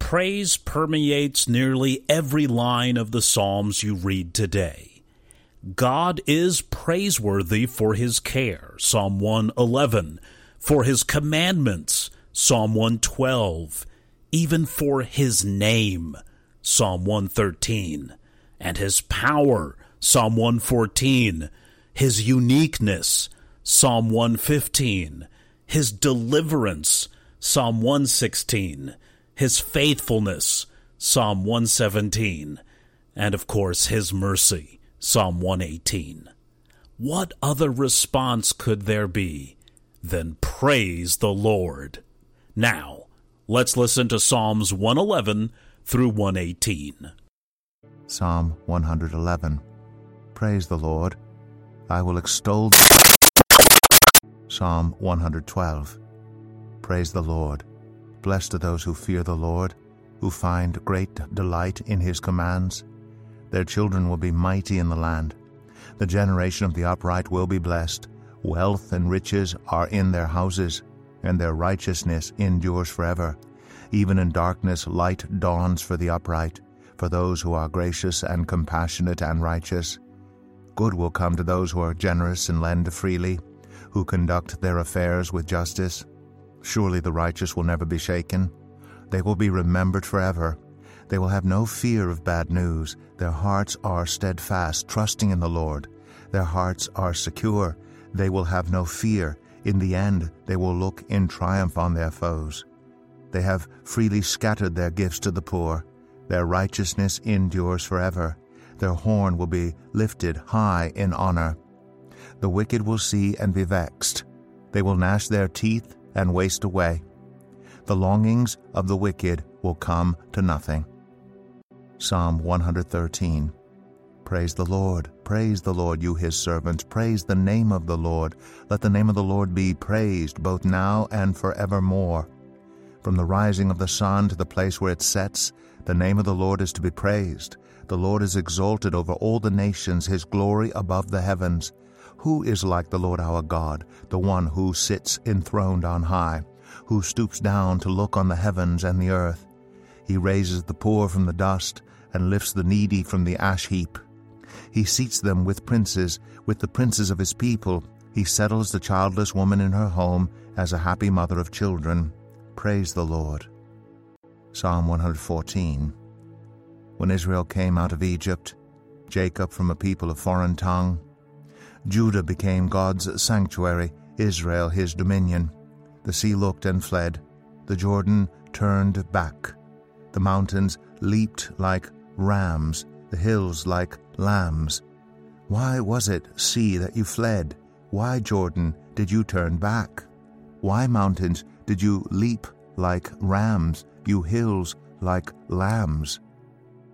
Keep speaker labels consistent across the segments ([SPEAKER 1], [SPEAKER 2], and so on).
[SPEAKER 1] Praise permeates nearly every line of the Psalms you read today. God is praiseworthy for his care, Psalm 111, for his commandments, Psalm 112, even for his name, Psalm 113, and his power, Psalm 114, his uniqueness, Psalm 115, his deliverance, Psalm 116, his faithfulness, Psalm 117, and of course his mercy, Psalm 118. What other response could there be than praise the Lord? Now, let's listen to Psalms 111 through 118.
[SPEAKER 2] Psalm 111 Praise the Lord. I will extol. Psalm 112 Praise the Lord. Blessed are those who fear the Lord, who find great delight in his commands. Their children will be mighty in the land. The generation of the upright will be blessed. Wealth and riches are in their houses, and their righteousness endures forever. Even in darkness light dawns for the upright, for those who are gracious and compassionate and righteous. Good will come to those who are generous and lend freely, who conduct their affairs with justice. Surely the righteous will never be shaken. They will be remembered forever. They will have no fear of bad news. Their hearts are steadfast, trusting in the Lord. Their hearts are secure. They will have no fear. In the end, they will look in triumph on their foes. They have freely scattered their gifts to the poor. Their righteousness endures forever. Their horn will be lifted high in honor. The wicked will see and be vexed. They will gnash their teeth and waste away. The longings of the wicked will come to nothing. Psalm 113 Praise the Lord, praise the Lord, you his servants, praise the name of the Lord. Let the name of the Lord be praised, both now and forevermore. From the rising of the sun to the place where it sets, the name of the Lord is to be praised. The Lord is exalted over all the nations, his glory above the heavens. Who is like the Lord our God, the one who sits enthroned on high, who stoops down to look on the heavens and the earth? He raises the poor from the dust and lifts the needy from the ash heap. He seats them with princes, with the princes of his people. He settles the childless woman in her home as a happy mother of children. Praise the Lord. Psalm 114 When Israel came out of Egypt, Jacob from a people of foreign tongue, Judah became God's sanctuary, Israel his dominion. The sea looked and fled. The Jordan turned back. The mountains leaped like rams, the hills like lambs. Why was it, sea, that you fled? Why, Jordan, did you turn back? Why, mountains, did you leap like rams, you hills like lambs?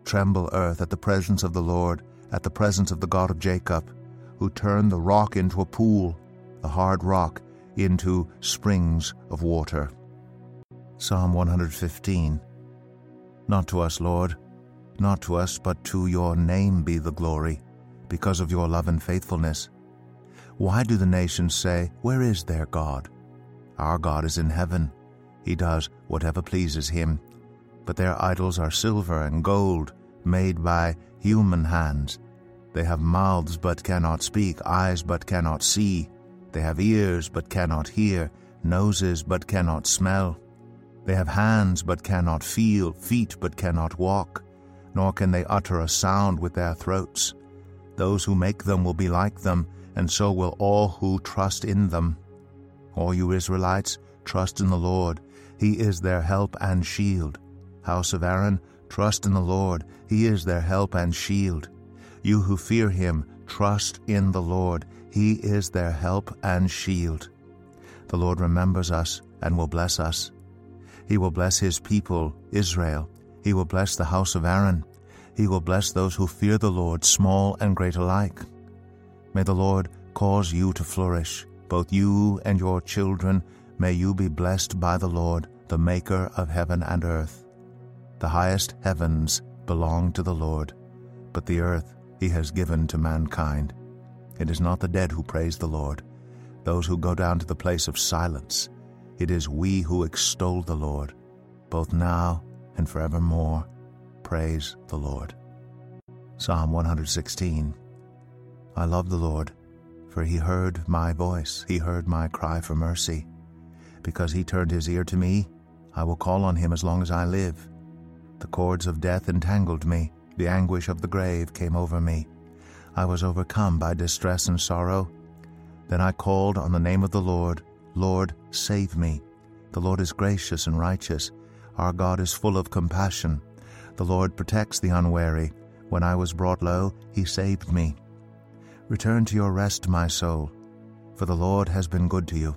[SPEAKER 2] Tremble, earth, at the presence of the Lord, at the presence of the God of Jacob who turned the rock into a pool, the hard rock into springs of water. Psalm 115 Not to us, Lord, not to us, but to your name be the glory, because of your love and faithfulness. Why do the nations say, Where is their God? Our God is in heaven. He does whatever pleases him. But their idols are silver and gold, made by human hands. They have mouths but cannot speak, eyes but cannot see. They have ears but cannot hear, noses but cannot smell. They have hands but cannot feel, feet but cannot walk, nor can they utter a sound with their throats. Those who make them will be like them, and so will all who trust in them. All you Israelites, trust in the Lord. He is their help and shield. House of Aaron, trust in the Lord. He is their help and shield. You who fear him, trust in the Lord. He is their help and shield. The Lord remembers us and will bless us. He will bless his people, Israel. He will bless the house of Aaron. He will bless those who fear the Lord, small and great alike. May the Lord cause you to flourish, both you and your children. May you be blessed by the Lord, the Maker of heaven and earth. The highest heavens belong to the Lord, but the earth he has given to mankind. It is not the dead who praise the Lord, those who go down to the place of silence. It is we who extol the Lord, both now and forevermore. Praise the Lord. Psalm 116 I love the Lord, for he heard my voice, he heard my cry for mercy. Because he turned his ear to me, I will call on him as long as I live. The cords of death entangled me, the anguish of the grave came over me. I was overcome by distress and sorrow. Then I called on the name of the Lord. Lord, save me. The Lord is gracious and righteous. Our God is full of compassion. The Lord protects the unwary. When I was brought low, he saved me. Return to your rest, my soul, for the Lord has been good to you.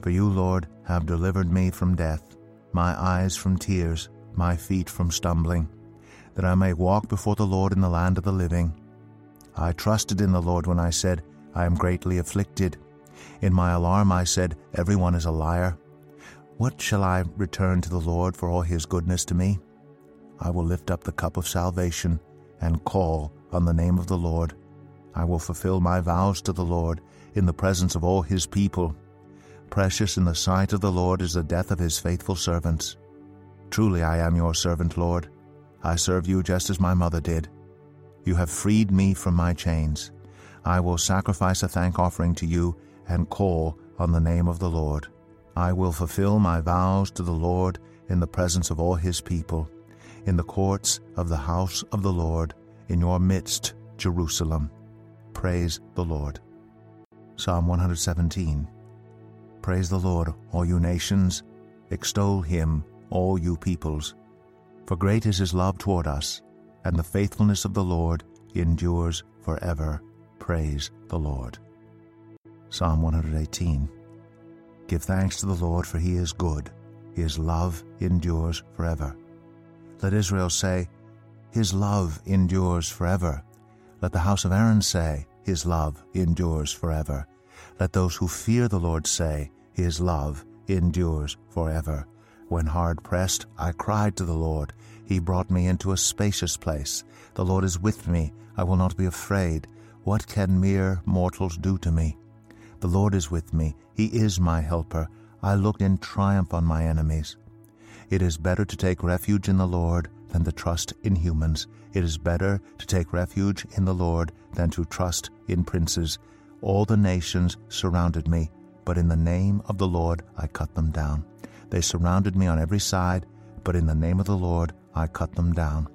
[SPEAKER 2] For you, Lord, have delivered me from death, my eyes from tears, my feet from stumbling, that I may walk before the Lord in the land of the living. I trusted in the Lord when I said, I am greatly afflicted. In my alarm I said, Every one is a liar. What shall I return to the Lord for all his goodness to me? I will lift up the cup of salvation and call on the name of the Lord. I will fulfill my vows to the Lord in the presence of all his people. Precious in the sight of the Lord is the death of his faithful servants. Truly I am your servant, Lord. I serve you just as my mother did. You have freed me from my chains. I will sacrifice a thank offering to you and call on the name of the Lord. I will fulfill my vows to the Lord in the presence of all his people, in the courts of the house of the Lord, in your midst, Jerusalem. Praise the Lord. Psalm 117 Praise the Lord, all you nations. Extol him, all you peoples. For great is his love toward us, and the faithfulness of the Lord endures forever. Praise the Lord. Psalm 118 Give thanks to the Lord, for he is good. His love endures forever. Let Israel say, His love endures forever. Let the house of Aaron say, His love endures forever. Let those who fear the Lord say, His love endures forever. When hard pressed, I cried to the Lord. He brought me into a spacious place. The Lord is with me. I will not be afraid. What can mere mortals do to me? The Lord is with me. He is my helper. I looked in triumph on my enemies. It is better to take refuge in the Lord than to trust in humans. It is better to take refuge in the Lord than to trust in princes. All the nations surrounded me, but in the name of the Lord I cut them down. They surrounded me on every side, but in the name of the Lord I cut them down.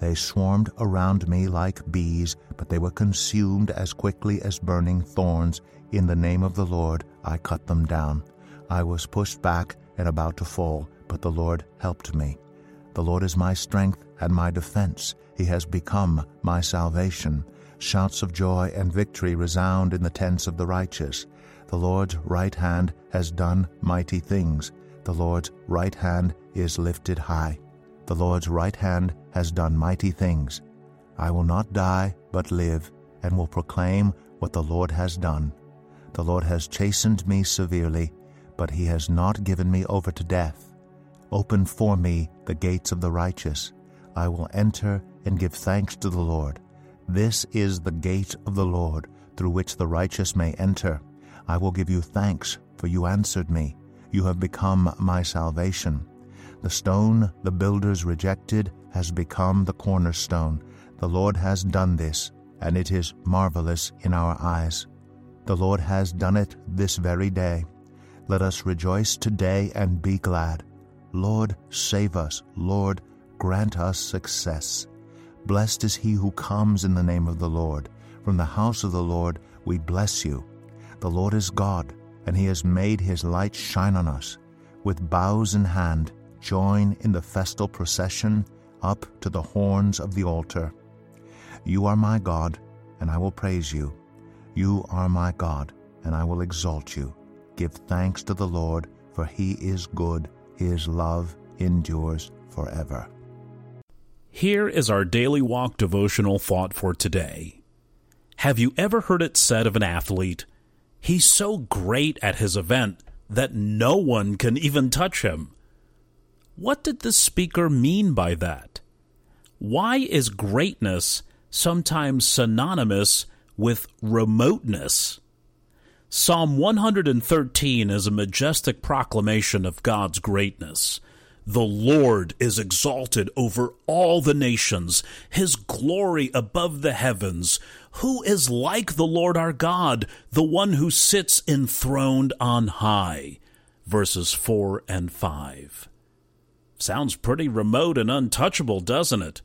[SPEAKER 2] They swarmed around me like bees, but they were consumed as quickly as burning thorns. In the name of the Lord I cut them down. I was pushed back and about to fall, but the Lord helped me. The Lord is my strength and my defense. He has become my salvation. Shouts of joy and victory resound in the tents of the righteous. The Lord's right hand has done mighty things. The Lord's right hand is lifted high. The Lord's right hand has done mighty things. I will not die, but live, and will proclaim what the Lord has done. The Lord has chastened me severely, but he has not given me over to death. Open for me the gates of the righteous. I will enter and give thanks to the Lord. This is the gate of the Lord, through which the righteous may enter. I will give you thanks, for you answered me. You have become my salvation. The stone the builders rejected has become the cornerstone. The Lord has done this, and it is marvelous in our eyes. The Lord has done it this very day. Let us rejoice today and be glad. Lord, save us. Lord, grant us success. Blessed is he who comes in the name of the Lord. From the house of the Lord we bless you. The Lord is God and he has made his light shine on us. With boughs in hand, join in the festal procession up to the horns of the altar. You are my God, and I will praise you. You are my God, and I will exalt you. Give thanks to the Lord, for he is good, his love endures forever.
[SPEAKER 1] Here is our daily walk devotional thought for today. Have you ever heard it said of an athlete, he's so great at his event that no one can even touch him? What did the speaker mean by that? Why is greatness sometimes synonymous with remoteness? Psalm 113 is a majestic proclamation of God's greatness. The Lord is exalted over all the nations, his glory above the heavens. Who is like the Lord our God, the one who sits enthroned on high? Verses 4 and 5. Sounds pretty remote and untouchable, doesn't it?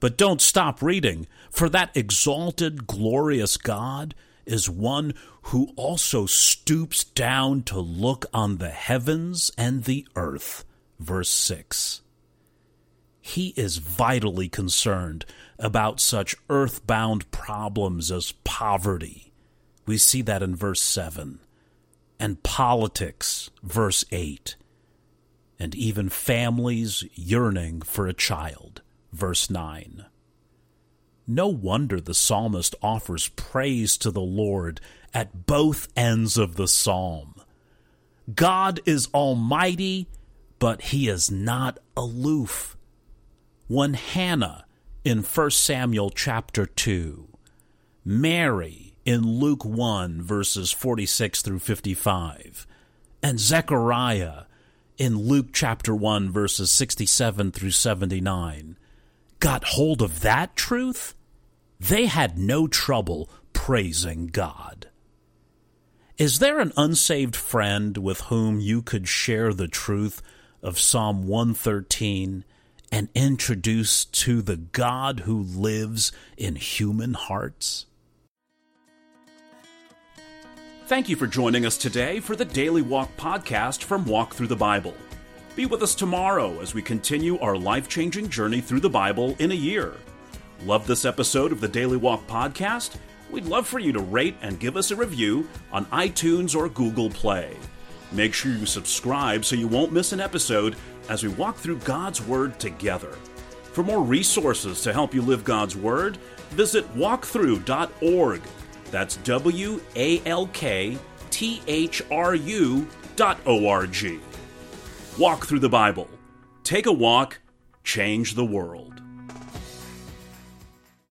[SPEAKER 1] But don't stop reading, for that exalted, glorious God is one who also stoops down to look on the heavens and the earth verse 6. He is vitally concerned about such earthbound problems as poverty. We see that in verse 7. And politics, verse 8. And even families yearning for a child, verse 9. No wonder the psalmist offers praise to the Lord at both ends of the psalm. God is almighty but he is not aloof. One Hannah in 1 Samuel chapter 2, Mary in Luke 1 verses 46 through 55, and Zechariah in Luke chapter 1 verses 67 through 79 got hold of that truth, they had no trouble praising God. Is there an unsaved friend with whom you could share the truth of Psalm 113 and introduced to the God who lives in human hearts? Thank you for joining us today for the Daily Walk podcast from Walk Thru the Bible. Be with us tomorrow as we continue our life changing journey through the Bible in a year. Love this episode of the Daily Walk podcast? We'd love for you to rate and give us a review on iTunes or Google Play. Make sure you subscribe so you won't miss an episode as we walk through God's Word together. For more resources to help you live God's Word, visit walkthru.org. That's W A L K T H R U dot O R G. Walk Thru the Bible. Take a walk, change the world.